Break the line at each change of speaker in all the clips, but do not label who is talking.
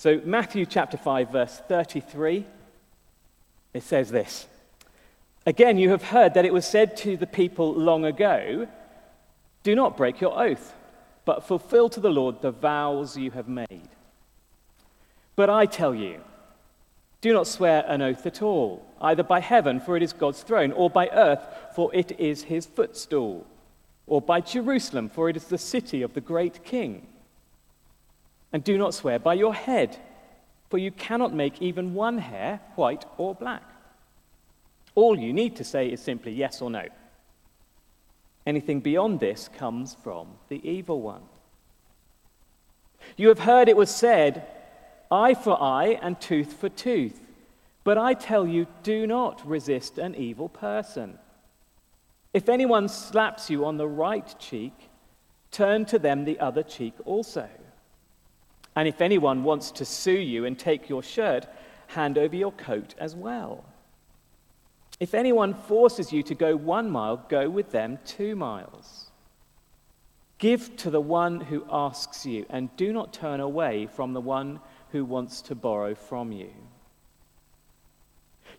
So, Matthew chapter 5, verse 33, it says this Again, you have heard that it was said to the people long ago, Do not break your oath, but fulfill to the Lord the vows you have made. But I tell you, do not swear an oath at all, either by heaven, for it is God's throne, or by earth, for it is his footstool, or by Jerusalem, for it is the city of the great king. And do not swear by your head, for you cannot make even one hair white or black. All you need to say is simply yes or no. Anything beyond this comes from the evil one. You have heard it was said, eye for eye and tooth for tooth. But I tell you, do not resist an evil person. If anyone slaps you on the right cheek, turn to them the other cheek also. And if anyone wants to sue you and take your shirt, hand over your coat as well. If anyone forces you to go one mile, go with them two miles. Give to the one who asks you, and do not turn away from the one who wants to borrow from you.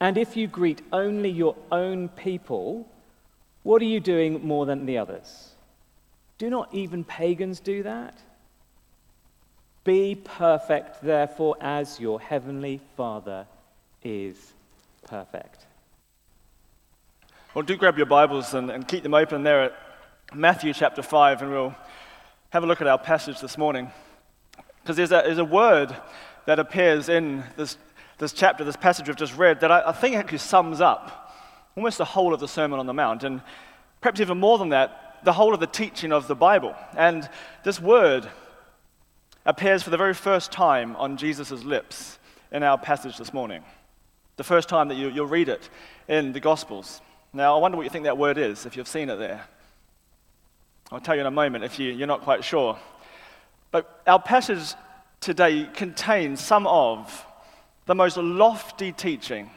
And if you greet only your own people, what are you doing more than the others? Do not even pagans do that? Be perfect, therefore, as your heavenly Father is perfect.
Well, do grab your Bibles and, and keep them open there at Matthew chapter 5, and we'll have a look at our passage this morning. Because there's a, there's a word that appears in this, this chapter, this passage we've just read, that I, I think actually sums up almost the whole of the Sermon on the Mount, and perhaps even more than that, the whole of the teaching of the Bible. And this word appears for the very first time on Jesus' lips in our passage this morning. The first time that you, will read it in the Gospels. Now, I wonder what you think that word is, if you've seen it there. I'll tell you in a moment if you, you're not quite sure. But our passage today contains some of the most lofty teaching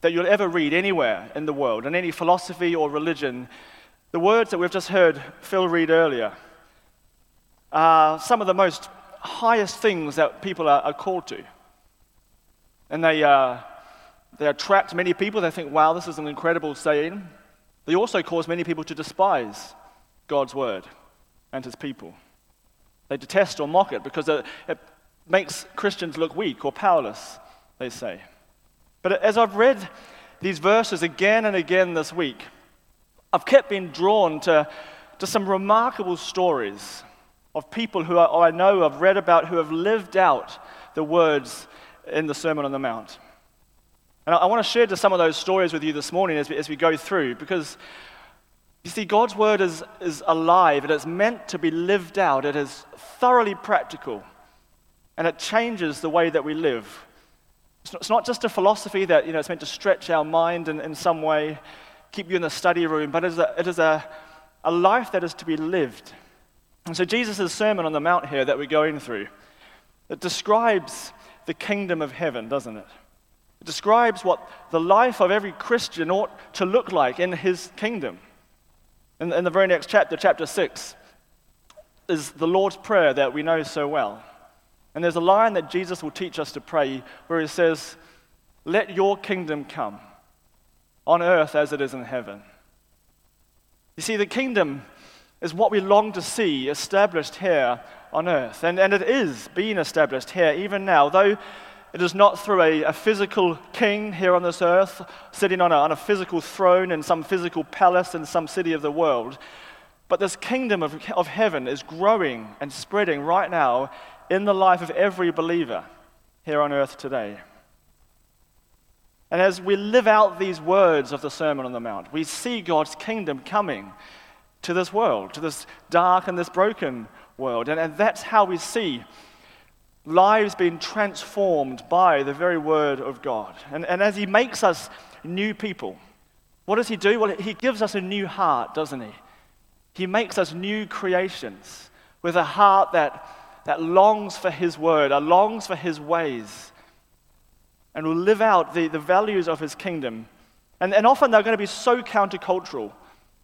that you'll ever read anywhere in the world, in any philosophy or religion. The words that we've just heard Phil read earlier are some of the most highest things that people are, are called to. And they, uh, they attract many people. They think, wow, this is an incredible saying. They also cause many people to despise God's word and his people. They detest or mock it because it, it makes Christians look weak or powerless, they say. But as I've read these verses again and again this week, I've kept being drawn to, to some remarkable stories of people who I, I know I've read about who have lived out the words in the Sermon on the Mount. And I, I want to share just some of those stories with you this morning as we, as we go through because you see, God's word is, is alive, it is meant to be lived out, it is thoroughly practical, and it changes the way that we live. It's not, it's not just a philosophy that you know, it's meant to stretch our mind in, in some way, keep you in the study room, but it is, a, it is a, a life that is to be lived. And so, Jesus' Sermon on the Mount here that we're going through, it describes the kingdom of heaven, doesn't it? It describes what the life of every Christian ought to look like in his kingdom. In, in the very next chapter, chapter 6, is the Lord's Prayer that we know so well. And there's a line that Jesus will teach us to pray where he says, Let your kingdom come on earth as it is in heaven. You see, the kingdom is what we long to see established here on earth. And, and it is being established here even now, though it is not through a, a physical king here on this earth, sitting on a, on a physical throne in some physical palace in some city of the world. But this kingdom of, of heaven is growing and spreading right now in the life of every believer here on earth today. And as we live out these words of the Sermon on the Mount, we see God's kingdom coming to this world, to this dark and this broken world. And, and that's how we see lives being transformed by the very word of God. And, and as he makes us new people, what does he do? Well, he gives us a new heart, doesn't he? He makes us new creations with a heart that, that longs for his word, that longs for his ways, and will live out the, the values of his kingdom. And, and often they're going to be so countercultural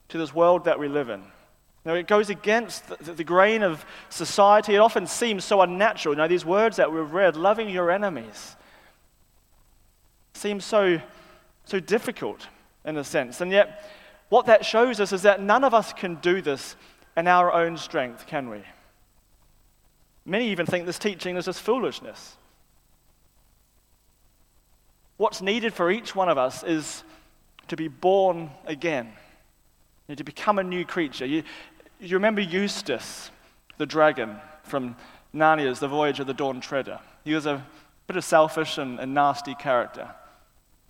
to this world that we live in. You know, it goes against the, the, grain of society. It often seems so unnatural. You know, these words that we've read, loving your enemies, seem so, so difficult in a sense. And yet, what that shows us is that none of us can do this in our own strength, can we? Many even think this teaching is just foolishness. What's needed for each one of us is to be born again, you know, to become a new creature. You, you remember Eustace, the dragon from Narnia's The Voyage of the Dawn Treader. He was a bit of selfish and, and nasty character.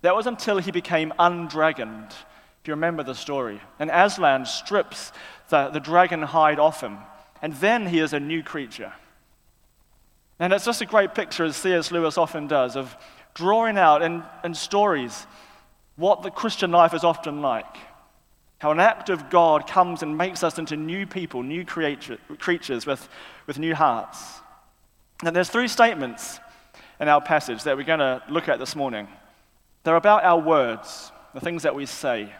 That was until he became undragoned, if you remember the story. And Aslan strips the, the dragon hide off him, and then he is a new creature. And it's just a great picture, as C.S. Lewis often does, of drawing out in, in stories what the Christian life is often like. How an act of God comes and makes us into new people, new creature, creatures with, with new hearts. And there's three statements in our passage that we're going to look at this morning. They're about our words, the things that we say.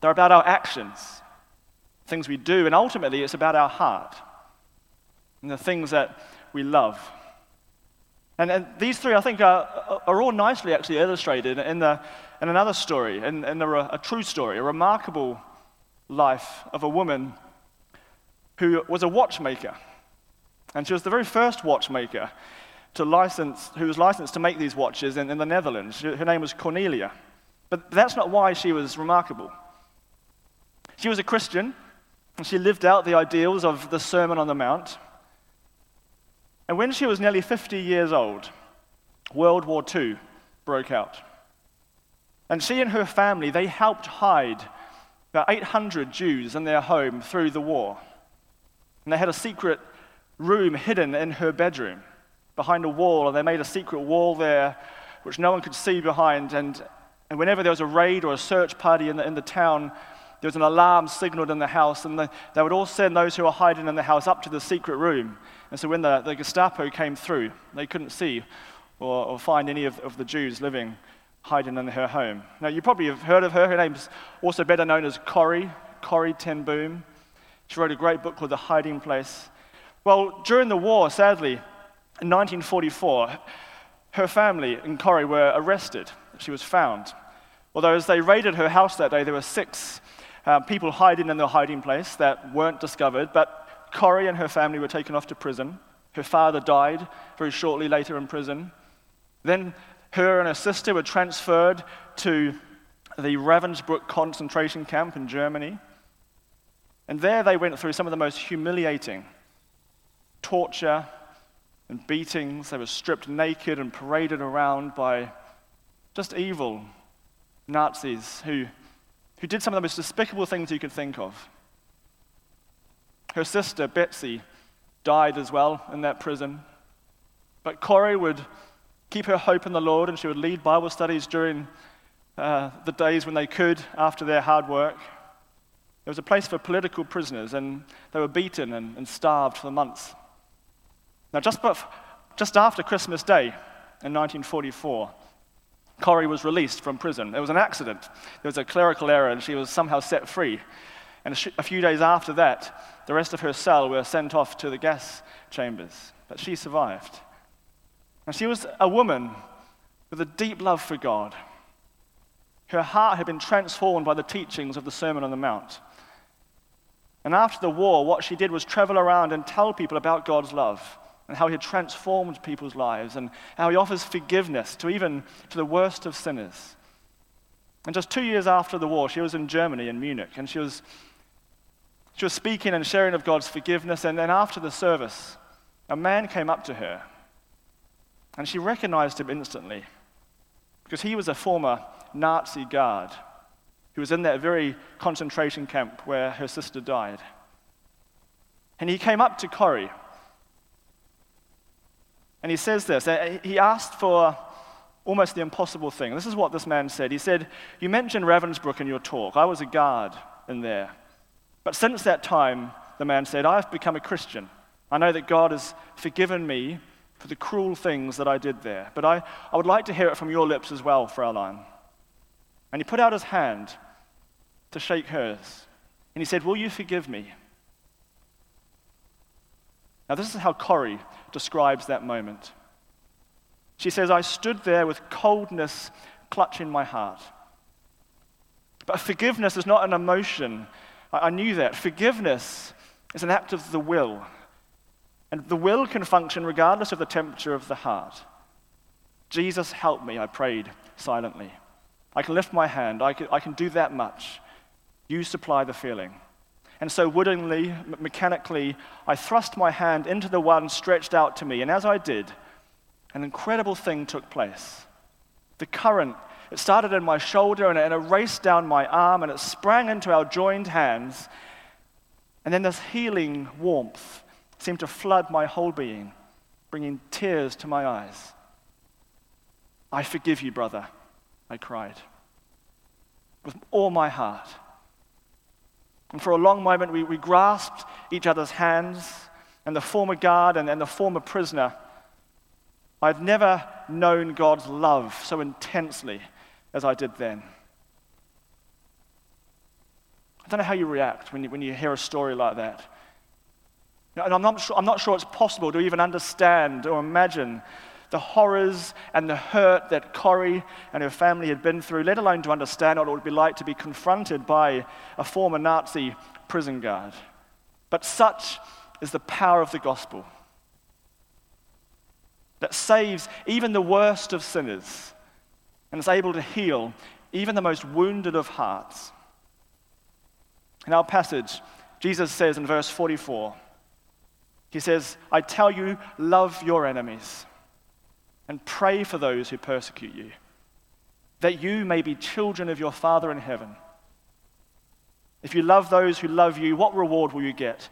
They're about our actions, things we do, and ultimately it's about our heart and the things that we love. And, and these three, I think, are, are all nicely actually illustrated in, the, in another story, in, in a, a true story, a remarkable life of a woman who was a watchmaker. And she was the very first watchmaker to license, who was licensed to make these watches in, in the Netherlands. Her name was Cornelia. But that's not why she was remarkable. She was a Christian, and she lived out the ideals of the Sermon on the Mount. And when she was nearly 50 years old, World War II broke out. And she and her family, they helped hide about 800 Jews in their home through the war. And they had a secret room hidden in her bedroom behind a wall, and they made a secret wall there which no one could see behind. And, and whenever there was a raid or a search party in the, in the town, there was an alarm signaled in the house, and the, they would all send those who were hiding in the house up to the secret room. And so when the, the Gestapo came through, they couldn't see or, or find any of, of the Jews living hiding in her home. Now, you probably have heard of her. Her name's also better known as Corrie, Corrie ten Boom. She wrote a great book called The Hiding Place. Well, during the war, sadly, in 1944, her family and Corrie were arrested. She was found. Although, as they raided her house that day, there were six uh, people hiding in their hiding place that weren't discovered, but Corrie and her family were taken off to prison. Her father died very shortly later in prison. Then her and her sister were transferred to the Ravensbrück concentration camp in Germany. And there they went through some of the most humiliating torture and beatings. They were stripped naked and paraded around by just evil Nazis who, who did some of the most despicable things you could think of. Her sister, Betsy, died as well in that prison. But Corrie would keep her hope in the Lord and she would lead Bible studies during uh, the days when they could after their hard work. There was a place for political prisoners, and they were beaten and, and starved for months. Now, just, just after Christmas Day in 1944, Corrie was released from prison. It was an accident. There was a clerical error, and she was somehow set free. And a few days after that, the rest of her cell were sent off to the gas chambers. But she survived. And she was a woman with a deep love for God. Her heart had been transformed by the teachings of the Sermon on the Mount. And after the war, what she did was travel around and tell people about God's love and how he had transformed people's lives and how he offers forgiveness to even to the worst of sinners. And just two years after the war, she was in Germany, in Munich, and she was, she was speaking and sharing of God's forgiveness. And then after the service, a man came up to her, and she recognized him instantly because he was a former Nazi guard who was in that very concentration camp where her sister died. And he came up to Corrie And he says this. He asked for almost the impossible thing. This is what this man said. He said, You mentioned Ravensbrück in your talk. I was a guard in there. But since that time, the man said, I've become a Christian. I know that God has forgiven me for the cruel things that I did there. But I, I would like to hear it from your lips as well, Fraulein. And he put out his hand to shake hers. And he said, Will you forgive me? Now, this is how Corrie describes that moment. She says, I stood there with coldness clutching my heart. But forgiveness is not an emotion. I, I knew that. Forgiveness is an act of the will. And the will can function regardless of the temperature of the heart. Jesus, help me, I prayed silently. I can lift my hand, I can, I can do that much. You supply the feeling. And so, woodenly, mechanically, I thrust my hand into the one stretched out to me. And as I did, an incredible thing took place. The current, it started in my shoulder and it, and it raced down my arm and it sprang into our joined hands. And then this healing warmth seemed to flood my whole being, bringing tears to my eyes. I forgive you, brother, I cried, with all my heart. And for a long moment, we, we grasped each other's hands, and the former guard and, and the former prisoner. I've never known God's love so intensely as I did then. I don't know how you react when you, when you hear a story like that. And I'm not, sure, I'm not sure it's possible to even understand or imagine the horrors and the hurt that Corrie and her family had been through, let alone to understand what it would be like to be confronted by a former Nazi prison guard. But such is the power of the gospel that saves even the worst of sinners and is able to heal even the most wounded of hearts. In our passage, Jesus says in verse 44, He says, I tell you, love your enemies and pray for those who persecute you, that you may be children of your Father in heaven. If you love those who love you, what reward will you get?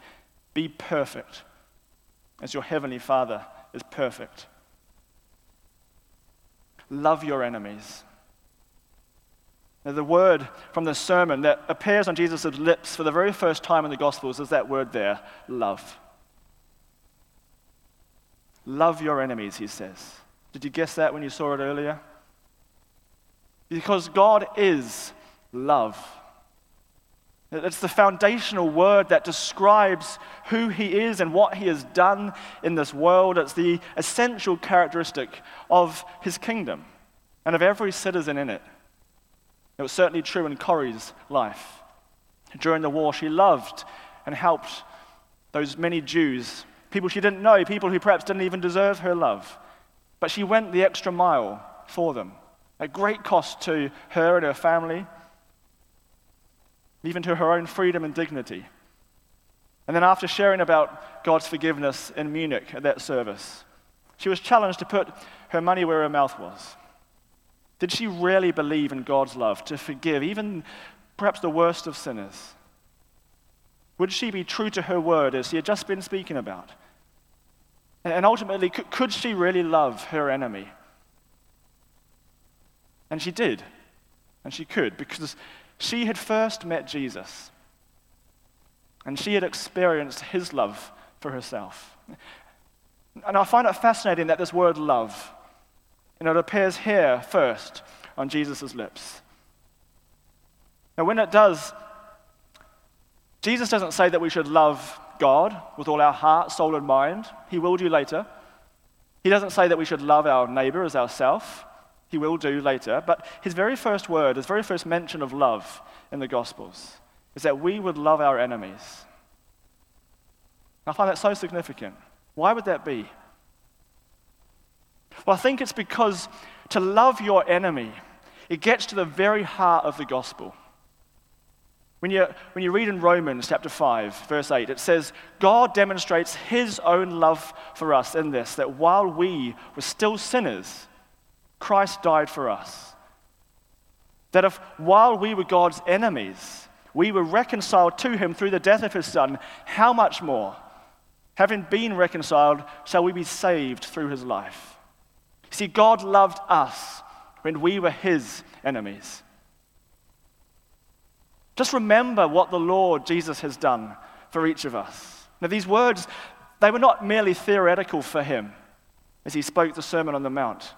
Be perfect, as your heavenly Father is perfect. Love your enemies. Now, the word from the sermon that appears on Jesus' lips for the very first time in the Gospels is that word there love. Love your enemies, he says. Did you guess that when you saw it earlier? Because God is love. It's the foundational word that describes who He is and what He has done in this world. It's the essential characteristic of His kingdom and of every citizen in it. It was certainly true in Corrie's life. During the war, she loved and helped those many Jews, people she didn't know, people who perhaps didn't even deserve her love. But she went the extra mile for them, at great cost to her and her family, even to her own freedom and dignity. And then, after sharing about God's forgiveness in Munich at that service, she was challenged to put her money where her mouth was. Did she really believe in God's love to forgive even perhaps the worst of sinners? Would she be true to her word as she had just been speaking about? And ultimately, could she really love her enemy? And she did. And she could, because she had first met Jesus. And she had experienced his love for herself. And I find it fascinating that this word love, you know, it appears here first on Jesus' lips. Now, when it does, Jesus doesn't say that we should love God with all our heart, soul, and mind. He will do later. He doesn't say that we should love our neighbor as ourself. He will do later. But his very first word, his very first mention of love in the Gospels, is that we would love our enemies. I find that so significant. Why would that be? Well, I think it's because to love your enemy, it gets to the very heart of the gospel. When you, when you read in Romans chapter 5, verse 8, it says, God demonstrates his own love for us in this, that while we were still sinners, Christ died for us. That if while we were God's enemies, we were reconciled to him through the death of his son, how much more? Having been reconciled, shall we be saved through his life. See, God loved us when we were his enemies. Just remember what the Lord Jesus has done for each of us. Now, these words, they were not merely theoretical for him as he spoke the Sermon on the Mount.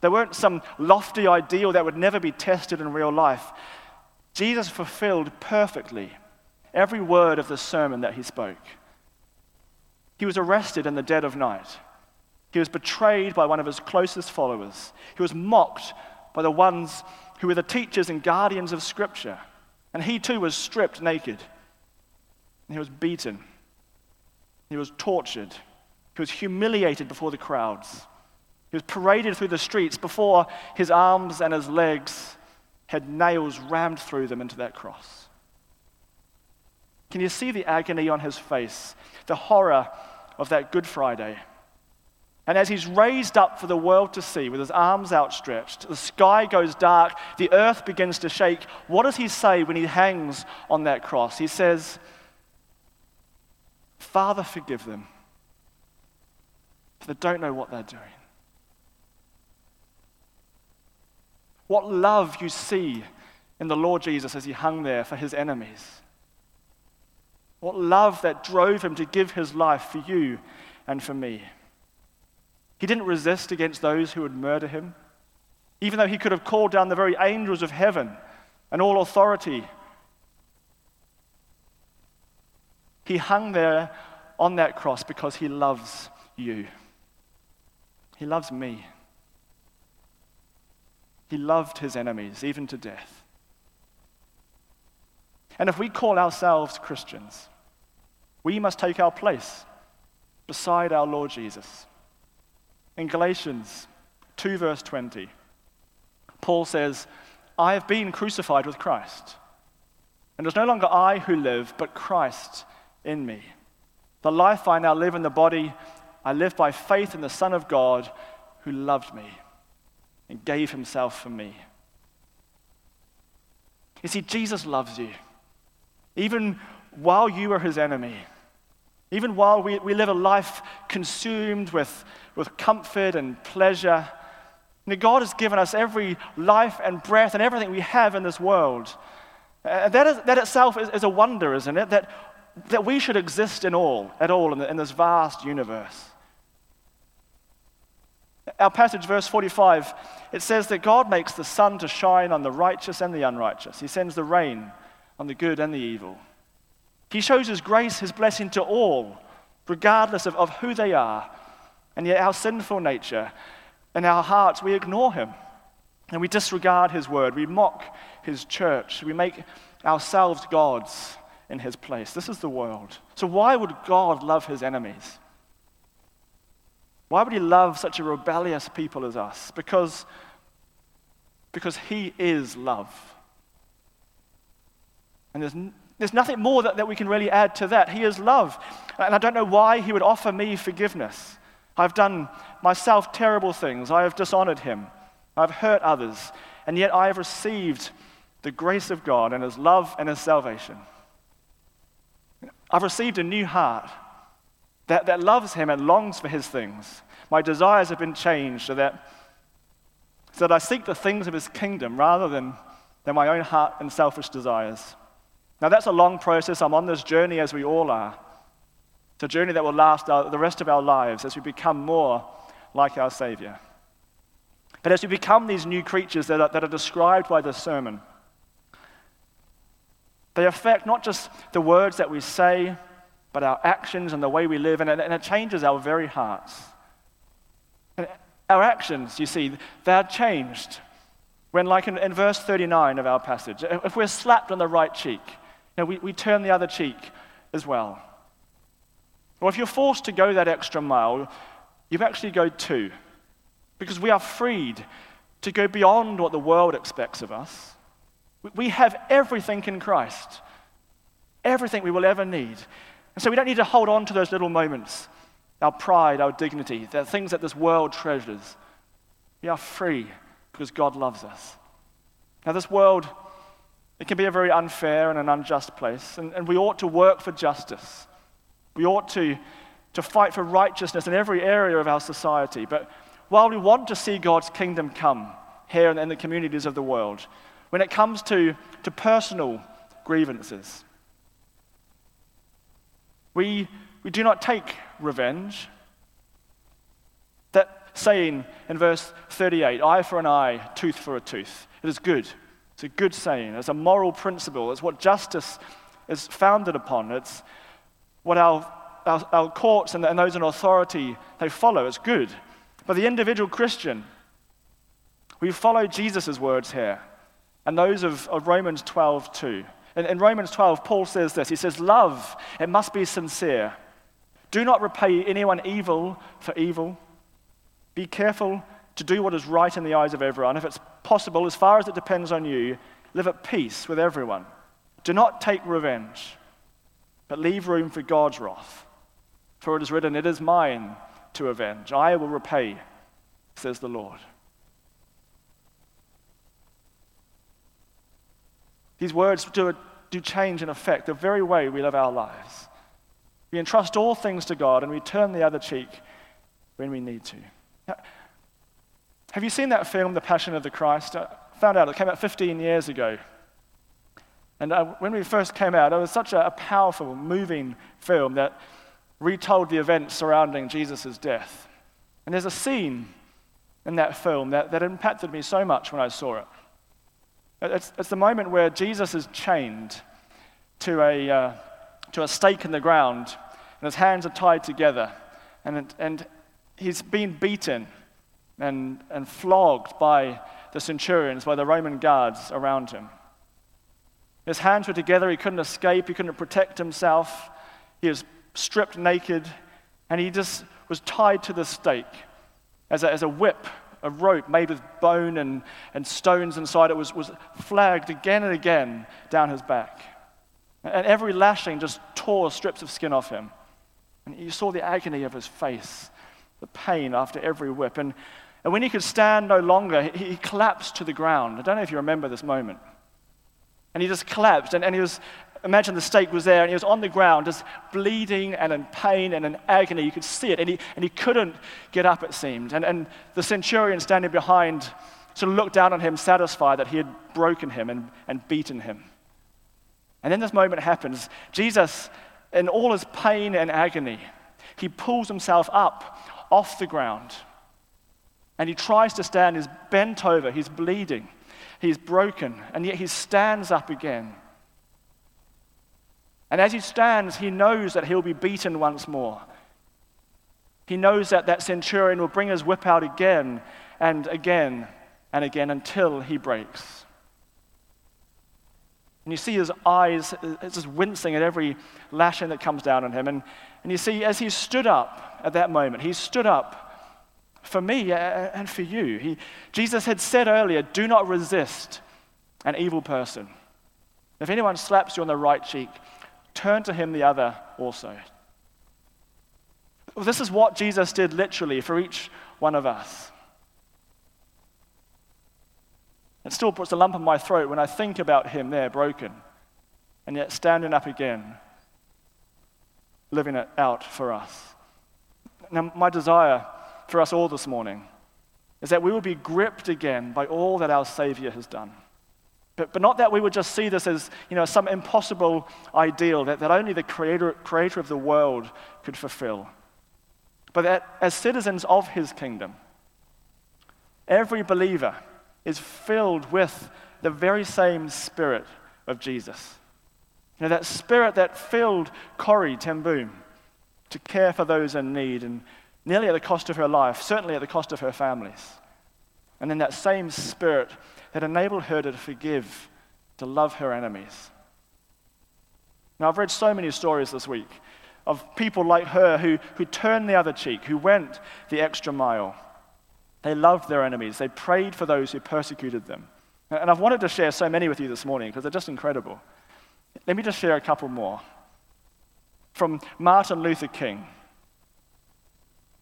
They weren't some lofty ideal that would never be tested in real life. Jesus fulfilled perfectly every word of the sermon that he spoke. He was arrested in the dead of night. He was betrayed by one of his closest followers. He was mocked by the ones who were the teachers and guardians of Scripture. And he too was stripped naked. He was beaten. He was tortured. He was humiliated before the crowds. He was paraded through the streets before his arms and his legs had nails rammed through them into that cross. Can you see the agony on his face, the horror of that Good Friday? And as he's raised up for the world to see with his arms outstretched, the sky goes dark, the earth begins to shake. What does he say when he hangs on that cross? He says, Father, forgive them, for they don't know what they're doing. What love you see in the Lord Jesus as he hung there for his enemies. What love that drove him to give his life for you and for me. He didn't resist against those who would murder him, even though he could have called down the very angels of heaven and all authority. He hung there on that cross because he loves you. He loves me. He loved his enemies, even to death. And if we call ourselves Christians, we must take our place beside our Lord Jesus. In Galatians 2, verse 20, Paul says, I have been crucified with Christ. And it's no longer I who live, but Christ in me. The life I now live in the body, I live by faith in the Son of God who loved me and gave himself for me. You see, Jesus loves you. Even while you are his enemy, even while we, we live a life consumed with, with comfort and pleasure, God has given us every life and breath and everything we have in this world. Uh, that, is, that itself is, is, a wonder, isn't it? That, that we should exist in all, at all, in, the, in this vast universe. Our passage, verse 45, it says that God makes the sun to shine on the righteous and the unrighteous. He sends the rain on the good and the evil. He shows His grace, His blessing to all, regardless of, of who they are. And yet, our sinful nature and our hearts, we ignore Him. And we disregard His word. We mock His church. We make ourselves gods in His place. This is the world. So, why would God love His enemies? Why would He love such a rebellious people as us? Because, because He is love. And there's there's nothing more that, that we can really add to that. He is love. And I don't know why he would offer me forgiveness. I've done myself terrible things. I have dishonored him. I've hurt others. And yet I have received the grace of God and his love and his salvation. I've received a new heart that, that loves him and longs for his things. My desires have been changed so that, so that I seek the things of his kingdom rather than, than my own heart and selfish desires. Now, that's a long process. I'm on this journey as we all are. It's a journey that will last our, the rest of our lives as we become more like our Savior. But as we become these new creatures that are, that are described by this sermon, they affect not just the words that we say, but our actions and the way we live, and it, and it changes our very hearts. And our actions, you see, they are changed when, like in, in verse 39 of our passage, if we're slapped on the right cheek, know, we, we turn the other cheek as well. Or if you're forced to go that extra mile, you've actually go two. Because we are freed to go beyond what the world expects of us. We have everything in Christ, everything we will ever need. And so we don't need to hold on to those little moments, our pride, our dignity, the things that this world treasures. We are free because God loves us. Now, this world it can be a very unfair and an unjust place, and, and we ought to work for justice. We ought to, to fight for righteousness in every area of our society. But while we want to see God's kingdom come here and in the communities of the world, when it comes to, to personal grievances, we, we do not take revenge. That saying in verse 38, eye for an eye, tooth for a tooth, it is good. It's a good saying. It's a moral principle. It's what justice is founded upon. It's what our, our, our courts and, and those in authority, they follow. It's good. But the individual Christian, we follow Jesus' words here and those of, of Romans 12 too. In, in Romans 12, Paul says this He says, Love, it must be sincere. Do not repay anyone evil for evil. Be careful to do what is right in the eyes of everyone. If it's possible, as far as it depends on you, live at peace with everyone. Do not take revenge, but leave room for God's wrath. For it is written, It is mine to avenge. I will repay, says the Lord. These words do, do change and affect the very way we live our lives. We entrust all things to God and we turn the other cheek when we need to. Have you seen that film, The Passion of the Christ? I found out it came out 15 years ago. And uh, when we first came out, it was such a, a powerful, moving film that retold the events surrounding Jesus' death. And there's a scene in that film that, that impacted me so much when I saw it. It's, it's the moment where Jesus is chained to a, uh, to a stake in the ground, and his hands are tied together, and, and he's been beaten and, and flogged by the centurions, by the Roman guards around him. His hands were together, he couldn't escape, he couldn't protect himself. He was stripped naked, and he just was tied to the stake as a, as a whip a rope made with bone and, and stones inside it was, was flagged again and again down his back. And every lashing just tore strips of skin off him. And you saw the agony of his face, the pain after every whip. And, and when he could stand no longer, he, he collapsed to the ground. I don't know if you remember this moment. And he just collapsed, and, and he was imagine the stake was there and he was on the ground just bleeding and in pain and in agony. You could see it and he, and he couldn't get up, it seemed. And, and the centurion standing behind sort of looked down on him, satisfied that he had broken him and, and beaten him. And then this moment happens. Jesus, in all his pain and agony, he pulls himself up off the ground and he tries to stand. He's bent over, he's bleeding, he's broken, and yet he stands up again. And as he stands, he knows that he'll be beaten once more. He knows that that centurion will bring his whip out again and again and again until he breaks. And you see his eyes uh, just wincing at every lashing that comes down on him. And, and you see, as he stood up at that moment, he stood up for me and for you. He, Jesus had said earlier, do not resist an evil person. If anyone slaps you on the right cheek, turn to him the other also. This is what Jesus did literally for each one of us. It still puts a lump in my throat when I think about him there, broken, and yet standing up again, living it out for us. Now, my desire for us all this morning is that we will be gripped again by all that our Savior has done. But, but not that we would just see this as you know, some impossible ideal that, that only the creator, creator of the world could fulfill. But that as citizens of his kingdom, every believer is filled with the very same spirit of Jesus. You know, that spirit that filled Corrie ten Boom to care for those in need and nearly at the cost of her life, certainly at the cost of her families. And then that same spirit that enabled her to forgive, to love her enemies. Now, I've read so many stories this week of people like her who, who turned the other cheek, who went the extra mile. They loved their enemies, they prayed for those who persecuted them. And I've wanted to share so many with you this morning because they're just incredible. Let me just share a couple more. From Martin Luther King,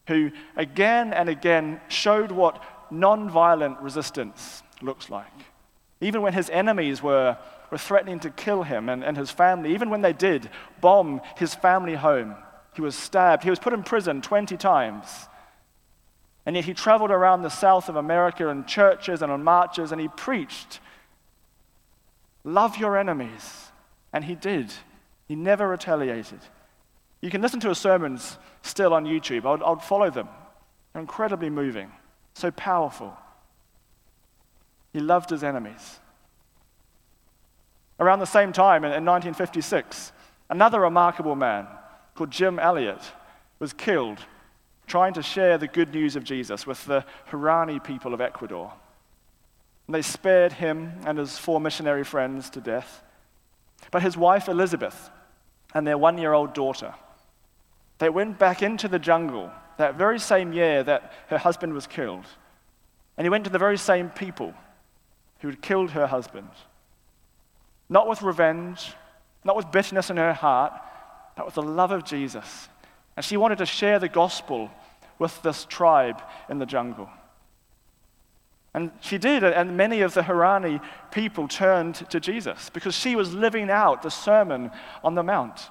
who again and again showed what nonviolent resistance looks like. Even when his enemies were, were threatening to kill him and, and his family, even when they did bomb his family home, He was stabbed. He was put in prison 20 times. And yet he traveled around the south of America in churches and on marches and he preached, Love your enemies. And he did. He never retaliated. You can listen to his sermons still on YouTube. I would, follow them. They're incredibly moving, so powerful. He loved his enemies. Around the same time, in, in 1956, another remarkable man called Jim Elliot was killed trying to share the good news of Jesus with the Huaorani people of Ecuador. And they spared him and his four missionary friends to death. But his wife, Elizabeth, and their one year old daughter, they went back into the jungle that very same year that her husband was killed. And he went to the very same people who had killed her husband. Not with revenge, not with bitterness in her heart, but with the love of Jesus. And she wanted to share the gospel with this tribe in the jungle. And she did, and many of the Huaorani people turned to Jesus because she was living out the Sermon on the Mount.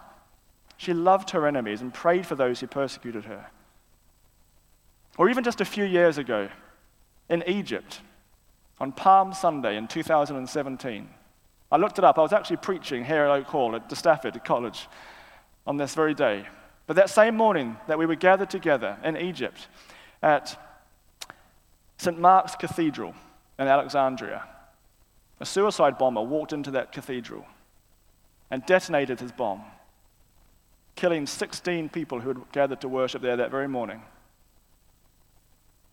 She loved her enemies and prayed for those who persecuted her. Or even just a few years ago in Egypt, on Palm Sunday in 2017, I looked it up. I was actually preaching here at Oak Hall at De Stafford College on this very day. But that same morning that we were gathered together in Egypt at St. Mark's Cathedral in Alexandria, a suicide bomber walked into that cathedral and detonated his bomb, killing 16 people who had gathered to worship there that very morning.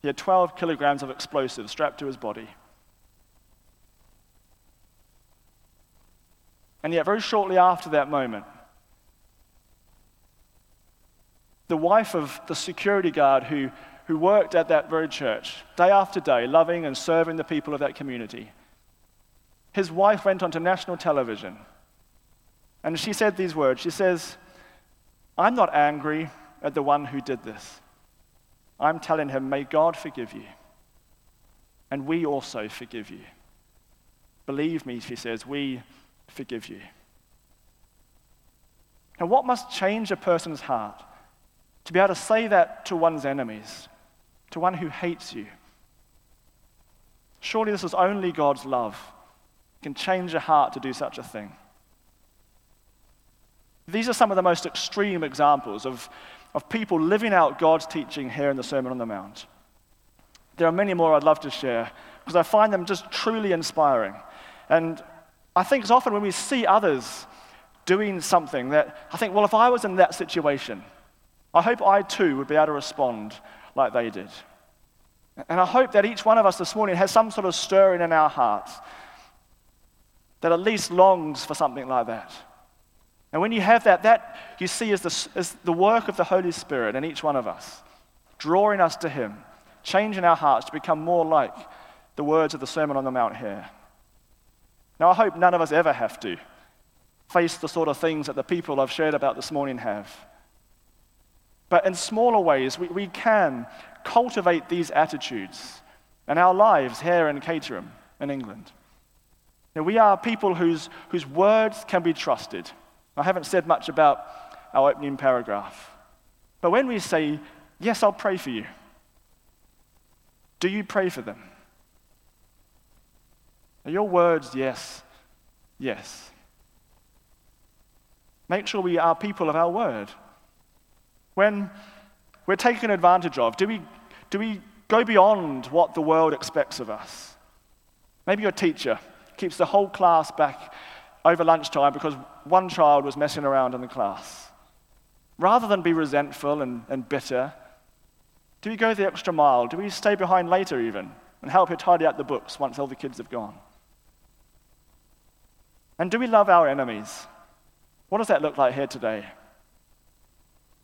He had 12 kilograms of explosives strapped to his body. And yet, very shortly after that moment, the wife of the security guard who, who worked at that very church, day after day, loving and serving the people of that community, his wife went onto national television and she said these words. She says, I'm not angry at the one who did this. I'm telling him, may God forgive you. And we also forgive you. Believe me, she says, we forgive you. Now, what must change a person's heart to be able to say that to one's enemies, to one who hates you? Surely this is only God's love can change a heart to do such a thing. These are some of the most extreme examples of, of people living out God's teaching here in the Sermon on the Mount. There are many more I'd love to share because I find them just truly inspiring. And I think it's often when we see others doing something that I think, well, if I was in that situation, I hope I too would be able to respond like they did. And I hope that each one of us this morning has some sort of stirring in our hearts that at least longs for something like that. And when you have that, that you see is the, is the work of the Holy Spirit in each one of us, drawing us to Him, changing our hearts to become more like the words of the Sermon on the Mount here. Now, I hope none of us ever have to face the sort of things that the people I've shared about this morning have. But in smaller ways, we, we can cultivate these attitudes in our lives here in Caterham, in England. Now, we are people whose, whose words can be trusted. I haven't said much about our opening paragraph. But when we say, Yes, I'll pray for you, do you pray for them? Are your words yes? Yes. Make sure we are people of our word. When we're taken advantage of, do we, do we go beyond what the world expects of us? Maybe your teacher keeps the whole class back over lunchtime because one child was messing around in the class. Rather than be resentful and, and bitter, do we go the extra mile? Do we stay behind later even and help her tidy up the books once all the kids have gone? And do we love our enemies? What does that look like here today?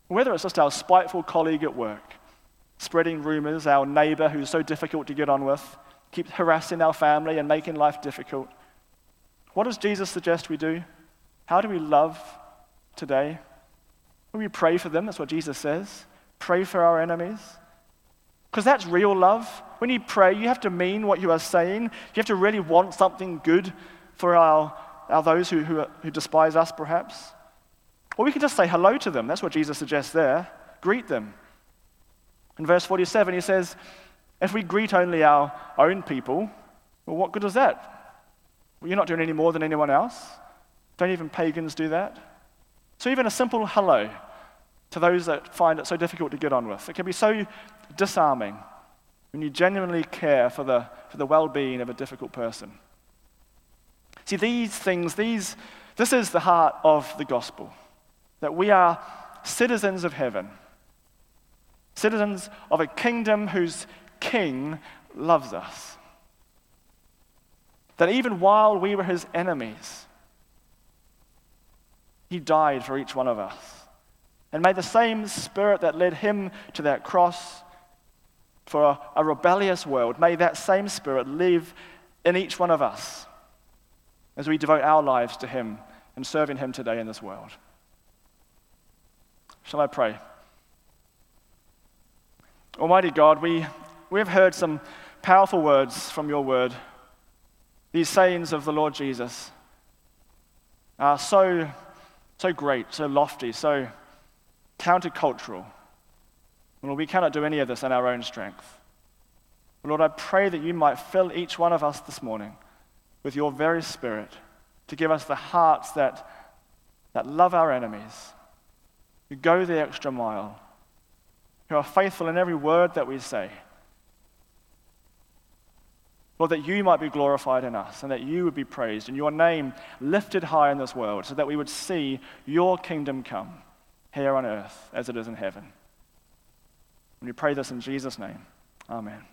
Whether it's just our spiteful colleague at work, spreading rumors, our neighbor who's so difficult to get on with, keeps harassing our family and making life difficult. What does Jesus suggest we do? How do we love today? We pray for them, that's what Jesus says. Pray for our enemies. Because that's real love. When you pray, you have to mean what you are saying. You have to really want something good for our, our those who, who, who despise us, perhaps. Or we can just say hello to them. That's what Jesus suggests there. Greet them. In verse 47, he says, If we greet only our own people, well, what good is that? Well, you're not doing any more than anyone else. Don't even pagans do that? So, even a simple hello to those that find it so difficult to get on with, it can be so disarming when you genuinely care for the, for the well being of a difficult person. See, these things, these, this is the heart of the gospel that we are citizens of heaven, citizens of a kingdom whose king loves us. That even while we were his enemies, he died for each one of us. And may the same spirit that led him to that cross for a, a rebellious world, may that same spirit live in each one of us as we devote our lives to him and serving him today in this world. Shall I pray? Almighty God, we, we have heard some powerful words from your word. These sayings of the Lord Jesus are so, so great, so lofty, so countercultural. Lord, we cannot do any of this in our own strength. Lord, I pray that you might fill each one of us this morning with your very spirit to give us the hearts that, that love our enemies who go the extra mile, who are faithful in every word that we say. Lord, that you might be glorified in us and that you would be praised and your name lifted high in this world so that we would see your kingdom come here on earth as it is in heaven. And we pray this in Jesus' name. Amen.